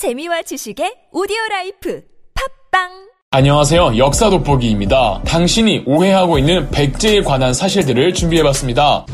재미와 지식의 오디오 라이프 팟빵 안녕하세요. 역사 돋보기입니다. 당신이 오해하고 있는 백제에 관한 사실들을 준비해봤습니다.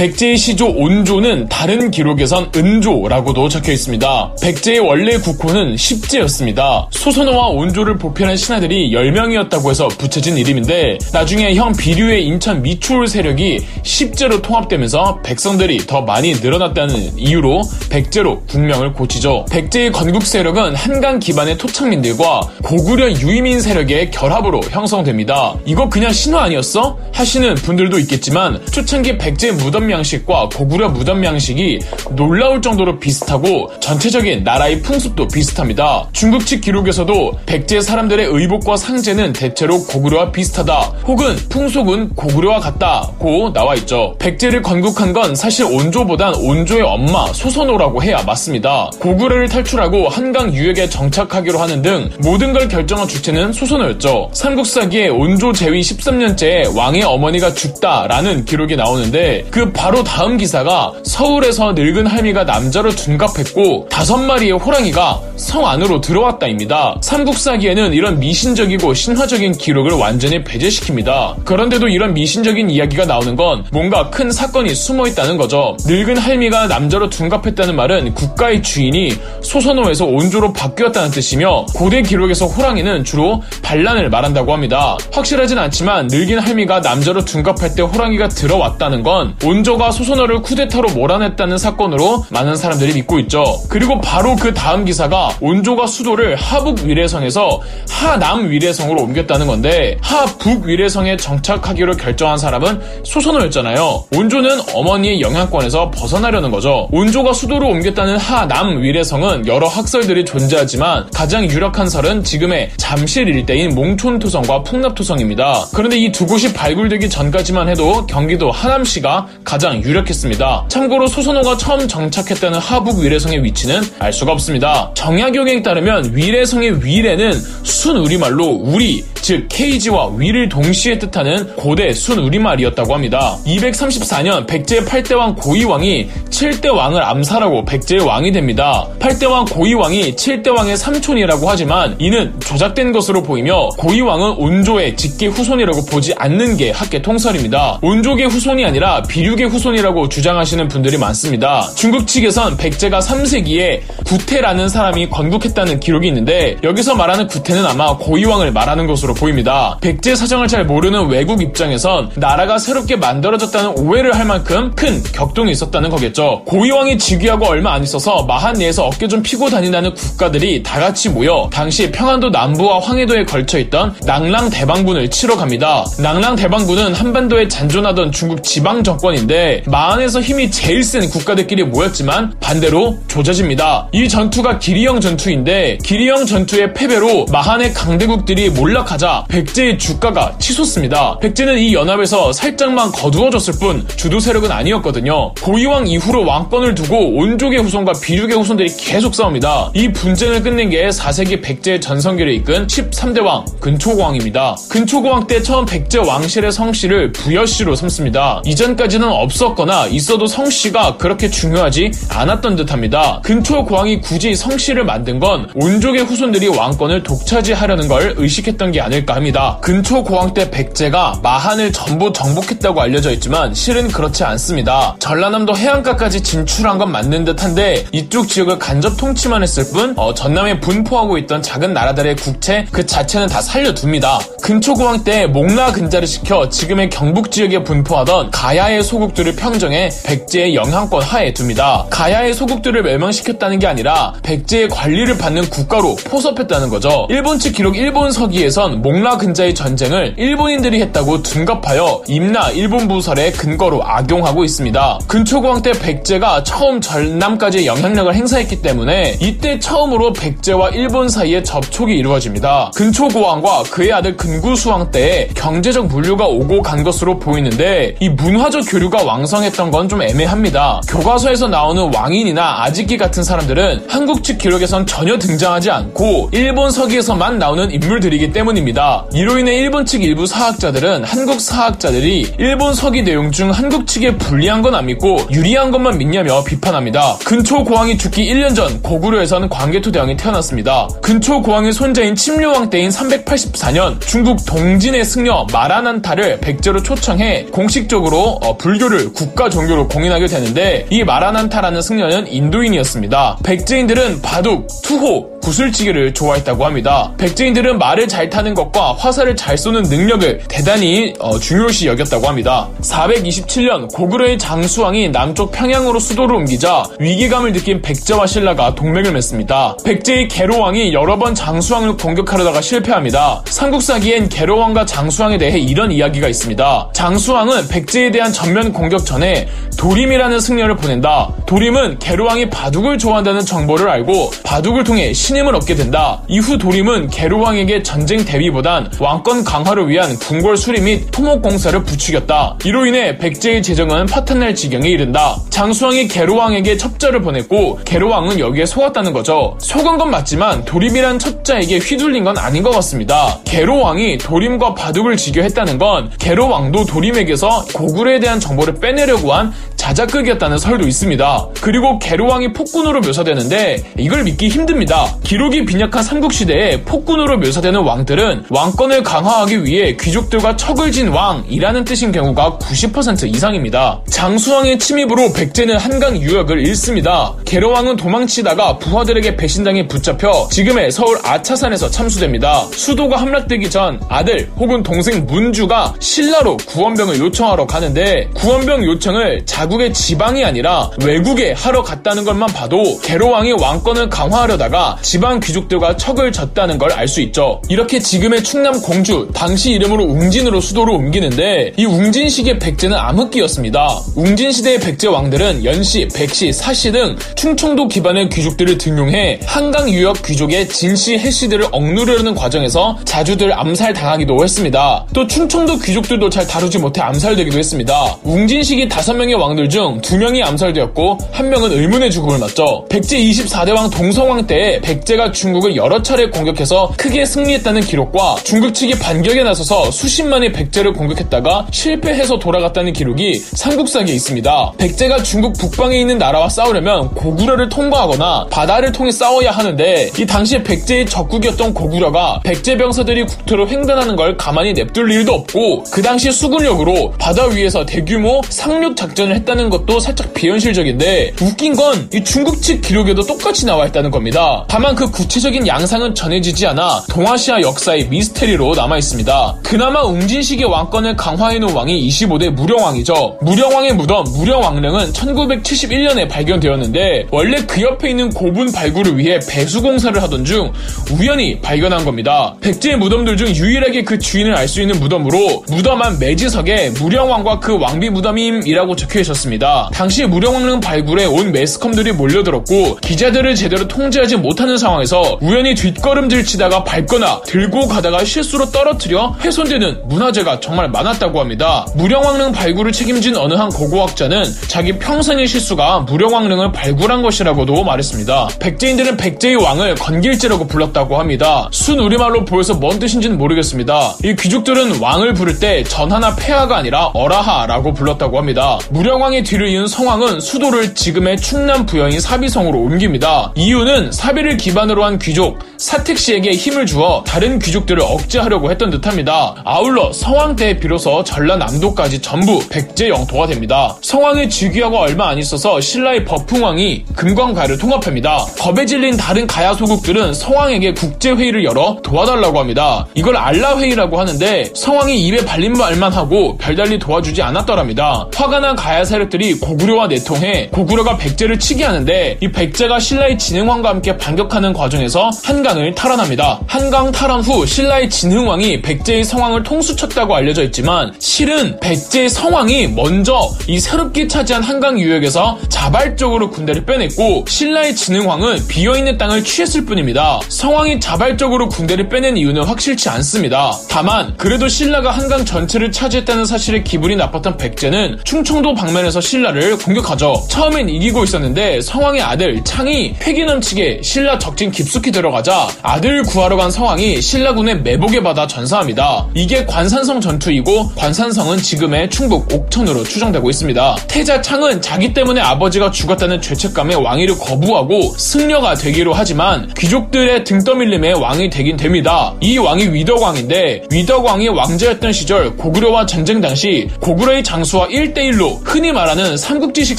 백제의 시조 온조는 다른 기록에선 은조라고도 적혀 있습니다. 백제의 원래 국호는 십제였습니다. 소서노와 온조를 보필한 신하들이 10명이었다고 해서 붙여진 이름인데 나중에 형 비류의 인천 미추홀 세력이 십제로 통합되면서 백성들이 더 많이 늘어났다는 이유로 백제로 국명을 고치죠. 백제의 건국 세력은 한강 기반의 토착민들과 고구려 유이민 세력의 결합으로 형성됩니다. 이거 그냥 신화 아니었어? 하시는 분들도 있겠지만 초창기 백제 무덤 양식과 고구려 무덤 양식이 놀라울 정도로 비슷하고 전체적인 나라의 풍습도 비슷합니다. 중국 측 기록에서도 백제 사람들의 의복과 상제는 대체로 고구려와 비슷하다 혹은 풍속은 고구려와 같다고 나와 있죠. 백제를 건국한 건 사실 온조보단 온조의 엄마 소선호라고 해야 맞습니다. 고구려를 탈출하고 한강 유역에 정착하기로 하는 등 모든 걸 결정한 주체는 소선호였죠. 삼국사기에 온조 제위 13년째에 왕의 어머니가 죽다라는 기록이 나오는데 그 바로 다음 기사가 서울에서 늙은 할미가 남자로 둔갑했고 다섯 마리의 호랑이가 성 안으로 들어왔다입니다. 삼국사기에는 이런 미신적이고 신화적인 기록을 완전히 배제시킵니다. 그런데도 이런 미신적인 이야기가 나오는 건 뭔가 큰 사건이 숨어 있다는 거죠. 늙은 할미가 남자로 둔갑했다는 말은 국가의 주인이 소선호에서 온조로 바뀌었다는 뜻이며 고대 기록에서 호랑이는 주로 반란을 말한다고 합니다. 확실하진 않지만 늙은 할미가 남자로 둔갑할 때 호랑이가 들어왔다는 건 온조 민조가 소선호를 쿠데타로 몰아냈다는 사건으로 많은 사람들이 믿고 있죠. 그리고 바로 그 다음 기사가 온조가 수도를 하북 위례성에서 하남 위례성으로 옮겼다는 건데 하북 위례성에 정착하기로 결정한 사람은 소선호였잖아요. 온조는 어머니의 영향권에서 벗어나려는 거죠. 온조가 수도로 옮겼다는 하남 위례성은 여러 학설들이 존재하지만 가장 유력한 설은 지금의 잠실 일대인 몽촌토성과 풍납토성입니다. 그런데 이 두 곳이 발굴되기 전까지만 해도 경기도 하남시가 가장 유력했습니다. 참고로 소선호가 처음 정착했다는 하북 위례성의 위치는 알 수가 없습니다. 정약용에 따르면 위례성의 위례는 순 우리말로 우리, 즉 케이지와 위를 동시에 뜻하는 고대 순 우리말이었다고 합니다. 234년 백제 8대왕 고이왕이 7대 왕을 암살하고 백제의 왕이 됩니다. 8대 왕 고이왕이 7대 왕의 삼촌이라고 하지만 이는 조작된 것으로 보이며 고이왕은 온조의 직계 후손이라고 보지 않는 게 학계 통설입니다. 온조계 후손이 아니라 비 류계 후손이라고 주장하시는 분들이 많습니다. 중국 측에선 백제가 3세기에 구태라는 사람이 건국했다는 기록이 있는데 여기서 말하는 구태는 아마 고이왕을 말하는 것으로 보입니다. 백제 사정을 잘 모르는 외국 입장에선 나라가 새롭게 만들어졌다는 오해를 할 만큼 큰 격동이 있었다는 거겠죠. 고이왕이 즉위하고 얼마 안 있어서 마한 내에서 어깨 좀 피고 다닌다는 국가들이 다 같이 모여 당시 평안도 남부와 황해도에 걸쳐 있던 낭랑 대방군을 치러 갑니다. 낭랑 대방군은 한반도에 잔존하던 중국 지방 정권인데 마한에서 힘이 제일 센 국가들끼리 모였지만 반대로 조져집니다. 이 전투가 기리형 전투인데 기리형 전투의 패배로 마한의 강대국들이 몰락하자 백제의 주가가 치솟습니다. 백제는 이 연합에서 살짝만 거두어졌을 뿐 주도 세력은 아니었거든요. 고이왕 이후로 왕권을 두고 온족의 후손과 비륙의 후손들이 계속 싸웁니다. 이 분쟁을 끝낸 게 4세기 백제의 전성기를 이끈 13대 왕 근초고왕입니다. 근초고왕 때 처음 백제 왕실의 성씨를 부여씨로 삼습니다. 이전까지는 없었거나 있어도 성씨가 그렇게 중요하지 않았던 듯합니다. 근초 고왕이 굳이 성씨를 만든 건 온족의 후손들이 왕권을 독차지하려는 걸 의식했던 게 아닐까 합니다. 근초 고왕 때 백제가 마한을 전부 정복했다고 알려져 있지만 실은 그렇지 않습니다. 전라남도 해안가까지 진출한 건 맞는 듯한데 이쪽 지역을 간접 통치만 했을 뿐 어, 전남에 분포하고 있던 작은 나라들의 국채 그 자체는 다 살려둡니다. 근초고왕 때 목라 근자를 시켜 지금의 경북 지역에 분포하던 가야의 소국 들을 평정해 백제의 영향권 하에 둡니다. 가야의 소국들을 멸망시켰다는 게 아니라 백제의 관리를 받는 국가로 포섭했다는 거죠. 일본 측 기록 일본 서기에선 목라 근자의 전쟁을 일본인들이 했다고 둔갑하여 임나 일본 부설의 근거로 악용하고 있습니다. 근초고왕 때 백제가 처음 전남까지 영향력을 행사했기 때문에 이때 처음으로 백제와 일본 사이에 접촉이 이루어집니다. 근초고왕과 그의 아들 근구수왕 때에 경제적 물류가 오고 간 것으로 보이는데 이 문화적 교류가 왕성했던 건 좀 애매합니다. 교과서에서 나오는 왕인이나 아지키 같은 사람들은 한국 측 기록에선 전혀 등장하지 않고 일본 서기에서만 나오는 인물들이기 때문입니다. 이로 인해 일본 측 일부 사학자들은 한국 사학자들이 일본 서기 내용 중 한국 측에 불리한 건 안 믿고 유리한 것만 믿냐며 비판합니다. 근초 고왕이 죽기 1년 전 고구려에서는 광개토 대왕이 태어났습니다. 근초 고왕의 손자인 침류왕 때인 384년 중국 동진의 승려 마라난타를 백제로 초청해 공식적으로 어, 불교 를 국가 종교로 공인하게 되는데 이 마라난타라는 승려는 인도인이었습니다. 백제인들은 바둑, 투호, 구슬치기를 좋아했다고 합니다. 백제인들은 말을 잘 타는 것과 화살을 잘 쏘는 능력을 대단히 어, 중요시 여겼다고 합니다. 427년 고구려의 장수왕이 남쪽 평양으로 수도를 옮기자 위기감을 느낀 백제와 신라가 동맹을 맺습니다. 백제의 계로왕이 여러 번 장수왕을 공격하려다가 실패합니다. 삼국사기엔 계로왕과 장수왕에 대해 이런 이야기가 있습니다. 장수왕은 백제에 대한 전면 공격 전에 도림이라는 승려를 보낸다. 도림은 계로왕이 바둑을 좋아한다는 정보를 알고 바둑을 통해 신임을 얻게 된다. 이후 도림은 계로왕에게 전쟁 대비보단 왕권 강화를 위한 궁궐 수리 및 토목 공사를 부추겼다. 이로 인해 백제의 재정은 파탄날 지경에 이른다. 장수왕이 계로왕에게 첩자를 보냈고 계로왕은 여기에 속았다는 거죠. 속은 건 맞지만 도림이란 첩자에게 휘둘린 건 아닌 것 같습니다. 계로왕이 도림과 바둑을 지겨 했다는 건 계로왕도 도림에게서 고구려에 대한 정보 를 빼내려고 한 자작극이었다는 설도 있습니다. 그리고 게로왕이 폭군으로 묘사되는데 이걸 믿기 힘듭니다. 기록이 빈약한 삼국시대에 폭군으로 묘사되는 왕들은 왕권을 강화하기 위해 귀족들과 척을 진 왕이라는 뜻인 경우가 90% 이상입니다. 장수왕의 침입으로 백제는 한강 유역을 잃습니다. 게로왕은 도망치다가 부하들에게 배신당해 붙잡혀 지금의 서울 아차산에서 참수됩니다. 수도가 함락되기 전 아들 혹은 동생 문주가 신라로 구원병을 요청하러 가는데 구 원병 요청을 자국의 지방이 아니라 외국에 하러 갔다는 것만 봐도 게로왕이 왕권을 강화하려다가 지방 귀족들과 척을 졌다는 걸 알 수 있죠. 이렇게 지금의 충남 공주 당시 이름으로 웅진으로 수도를 옮기는데 이 웅진식의 백제는 암흑기였습니다. 웅진 시대의 백제 왕들은 연씨, 백씨, 사씨 등 충청도 기반의 귀족들을 등용해 한강 유역 귀족의 진씨, 해씨들을 억누르려는 과정에서 자주들 암살당하기도 했습니다. 또 충청도 귀족들도 잘 다루지 못해 암살되기도 했습니다. 웅 진식이 다섯 명의 왕들 중두 명이 암살되었고 한 명은 의문의 죽음을 맞죠. 백제 24대 왕 동성왕 때 백제가 중국을 여러 차례 공격해서 크게 승리했다는 기록과 중국 측이 반격에 나서서 수십만의 백제를 공격했다가 실패해서 돌아갔다는 기록이 삼국사기에 있습니다. 백제가 중국 북방에 있는 나라와 싸우려면 고구려를 통과하거나 바다를 통해 싸워야 하는데 이 당시에 백제의 적국이었던 고구려가 백제 병사들이 국토를 횡단하는 걸 가만히 냅둘 일도 없고 그 당시 수군력으로 바다 위에서 대규모 상륙 작전을 했다는 것도 살짝 비현실적인데 웃긴 건 이 중국 측 기록에도 똑같이 나와 있다는 겁니다. 다만 그 구체적인 양상은 전해지지 않아 동아시아 역사의 미스테리로 남아 있습니다. 그나마 웅진식의 왕권을 강화해놓은 왕이 25대 무령왕이죠. 무령왕의 무덤 무령왕릉은 1971년에 발견되었는데 원래 그 옆에 있는 고분 발굴을 위해 배수 공사를 하던 중 우연히 발견한 겁니다. 백제의 무덤들 중 유일하게 그 주인을 알 수 있는 무덤으로 무덤 안 매지석에 무령왕과 그 왕비 무덤 임이라고 적혀 있었습니다. 당시 무령왕릉 발굴에 온 매스컴들이 몰려들었고 기자들을 제대로 통제하지 못하는 상황에서 우연히 뒷걸음질 치다가 밟거나 들고 가다가 실수로 떨어뜨려 훼손되는 문화재가 정말 많았다고 합니다. 무령왕릉 발굴을 책임진 어느 한 고고학자는 자기 평생의 실수가 무령왕릉을 발굴한 것이라고도 말했습니다. 백제인들은 백제의 왕을 건길제라고 불렀다고 합니다. 순 우리말로 보여서 뭔 뜻인지는 모르겠습니다. 이 귀족들은 왕을 부를 때 전하나 폐하가 아니라 어라하라고 불렀다 고 합니다. 무령왕의 뒤를 이은 성왕은 수도를 지금의 충남 부여인 사비성으로 옮깁니다. 이유는 사비를 기반으로 한 귀족 사택 씨에게 힘을 주어 다른 귀족들을 억제하려고 했던 듯합니다. 아울러 성왕 때 비로소 전라남도까지 전부 백제 영토가 됩니다. 성왕을 즉위하고 얼마 안 있어서 신라의 버풍왕이 금광가를 통합합니다. 겁에 질린 다른 가야 소국들은 성왕에게 국제회의를 열어 도와달라고 합니다. 이걸 알라회의라고 하는데 성왕이 입에 발린 말만 하고 별달리 도와주지 않았더랍니다. 화가 난 가야 세력들이 고구려와 내통해 고구려가 백제를 치게 하는데 이 백제가 신라의 진흥왕과 함께 반격하는 과정에서 한강을 탈환합니다. 한강 탈환 후 신라의 진흥왕이 백제의 성왕을 통수쳤다고 알려져 있지만 실은 백제의 성왕이 먼저 이 새롭게 차지한 한강 유역에서 자발적으로 군대를 빼냈고 신라의 진흥왕은 비어있는 땅을 취했을 뿐입니다. 성왕이 자발적으로 군대를 빼낸 이유는 확실치 않습니다. 다만 그래도 신라가 한강 전체를 차지했다는 사실에 기분이 나빴던 백제는 충청도 방면에서 신라를 공격하죠. 처음엔 이기고 있었는데 성왕의 아들 창이 패기 넘치게 신라 적진 깊숙이 들어가자 아들 구하러 간 성왕이 신라 신라군의 매복에 받아 전사합니다. 이게 관산성 전투이고 관산성은 지금의 충북 옥천으로 추정되고 있습니다. 태자 창은 자기 때문에 아버지가 죽었다는 죄책감에 왕위를 거부하고 승려가 되기로 하지만 귀족들의 등 떠밀림에 왕이 되긴 됩니다. 이 왕이 위덕왕인데 위덕왕이 왕자였던 시절 고구려와 전쟁 당시 고구려의 장수 와 1대1로 흔히 말하는 삼국지식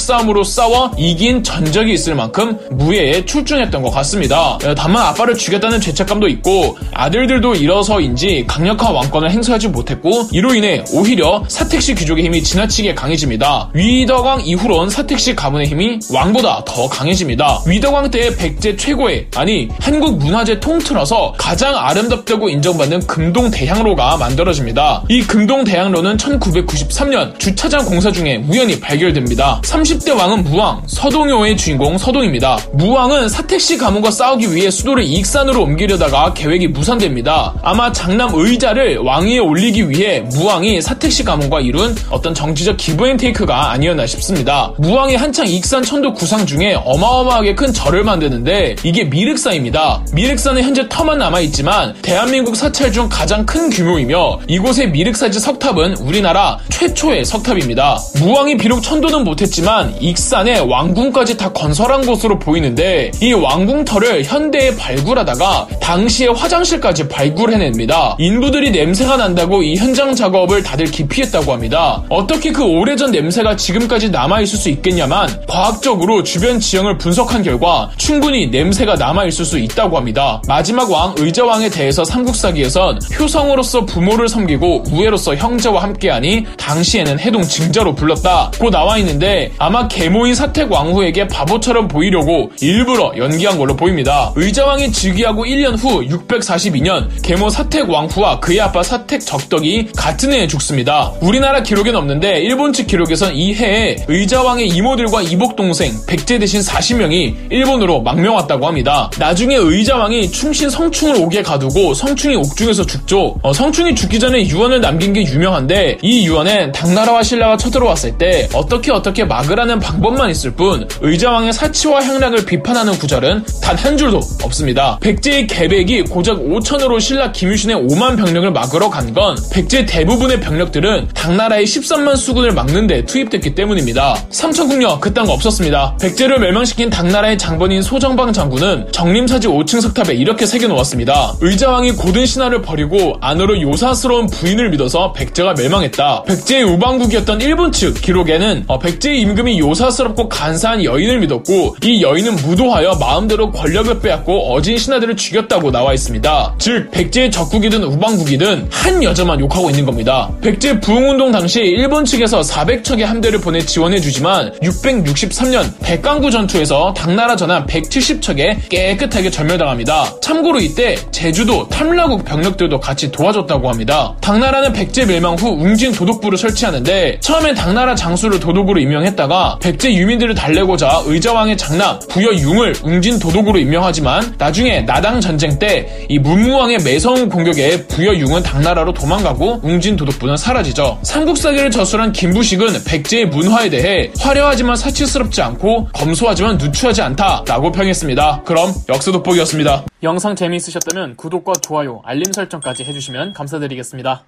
싸움으로 싸워 이긴 전적이 있을 만큼 무예에 출중했던 것 같습니다. 다만 아빠를 죽였다는 죄책감도 있고 아들들도 일어서인지 강력한 왕권을 행사하지 못했고 이로 인해 오히려 사택시 귀족의 힘이 지나치게 강해집니다. 위덕왕 이후론 사택시 가문의 힘이 왕보다 더 강해집니다. 위덕왕 때의 백제 최고의 아니 한국 문화재 통틀어서 가장 아름답다고 인정받는 금동 대향로가 만들어집니다. 이 금동 대향로는 1993년 주차 장 공사 중에 우연히 발견됩니다. 30대 왕은 무왕, 서동요의 주인공 서동입니다. 무왕은 사택시 가문과 싸우기 위해 수도를 익산으로 옮기려다가 계획이 무산됩니다. 아마 장남 의자를 왕위에 올리기 위해 무왕이 사택시 가문과 이룬 어떤 정치적 기브앤테이크가 아니었나 싶습니다. 무왕이 한창 익산 천도 구상 중에 어마어마하게 큰 절을 만드는데 이게 미륵사입니다. 미륵사는 현재 터만 남아있지만 대한민국 사찰 중 가장 큰 규모이며 이곳의 미륵사지 석탑은 우리나라 최초의 석탑 입니다. 무왕이 비록 천도는 못했지만 익산에 왕궁까지 다 건설한 곳으로 보이는데 이 왕궁터를 현대에 발굴하다가 당시의 화장실까지 발굴해냅니다. 인부들이 냄새가 난다고 이 현장 작업을 다들 기피했다고 합니다. 어떻게 그 오래전 냄새가 지금까지 남아있을 수 있겠냐만 과학적으로 주변 지형을 분석한 결과 충분히 냄새가 남아있을 수 있다고 합니다. 마지막 왕 의자왕에 대해서 삼국사기에선 효성으로서 부모를 섬기고 우애로서 형제와 함께하니 당시에는 해동 증자로 불렀다고 나와 있는데 아마 계모인 사택 왕후에게 바보처럼 보이려고 일부러 연기한 걸로 보입니다. 의자왕이 즉위하고 1년 후 642년 계모 사택 왕후와 그의 아빠 사택 적덕이 같은 해에 죽습니다. 우리나라 기록엔 없는데 일본 측 기록에선 이 해에 의자왕의 이모들과 이복 동생 백제 대신 40명이 일본으로 망명 왔다고 합니다. 나중에 의자왕이 충신 성충을 옥에 가두고 성충이 옥중에서 죽죠. 어, 성충이 죽기 전에 유언을 남긴 게 유명한데 이 유언엔 당나라와 신라가 쳐들어왔을 때 어떻게 어떻게 막으라는 방법만 있을 뿐 의자왕의 사치와 향락을 비판하는 구절은 단 한 줄도 없습니다. 백제의 계백이 고작 5천으로 신라 김유신의 5만 병력을 막으러 간 건 백제 대부분의 병력들은 당나라의 13만 수군을 막는데 투입됐기 때문입니다. 삼천국녀 그딴 거 없었습니다. 백제를 멸망시킨 당나라의 장본인 소정방 장군은 정림사지 5층 석탑에 이렇게 새겨놓았습니다. 의자왕이 고든 신화를 버리고 안으로 요사스러운 부인을 믿어서 백제가 멸망했다. 백제의 우방국이 었던 일본 측 기록에는 어, 백제의 임금이 요사스럽고 간사한 여인을 믿었고 이 여인은 무도하여 마음대로 권력을 빼앗고 어진 신하들을 죽였다고 나와 있습니다. 즉 백제의 적국이든 우방국이든 한 여자만 욕하고 있는 겁니다. 백제 부흥운동 당시 일본 측에서 400척의 함대를 보내 지원해주지만 663년 백강구 전투에서 당나라 전함 170척에 깨끗하게 절멸당합니다. 참고로 이때 제주도 탐라국 병력들도 같이 도와줬다고 합니다. 당나라는 백제 멸망 후 웅진 도독부를 설치하는데 처음엔 당나라 장수를 도독으로 임명했다가 백제 유민들을 달래고자 의자왕의 장남 부여 융을 웅진 도독으로 임명하지만 나중에 나당 전쟁 때 이 문무왕의 매성 공격에 부여 융은 당나라로 도망가고 웅진 도독부는 사라지죠. 삼국사기를 저술한 김부식은 백제의 문화에 대해 화려하지만 사치스럽지 않고 검소하지만 누추하지 않다라고 평했습니다. 그럼 역사 돋보기였습니다. 영상 재미있으셨다면 구독과 좋아요, 알림 설정까지 해주시면 감사드리겠습니다.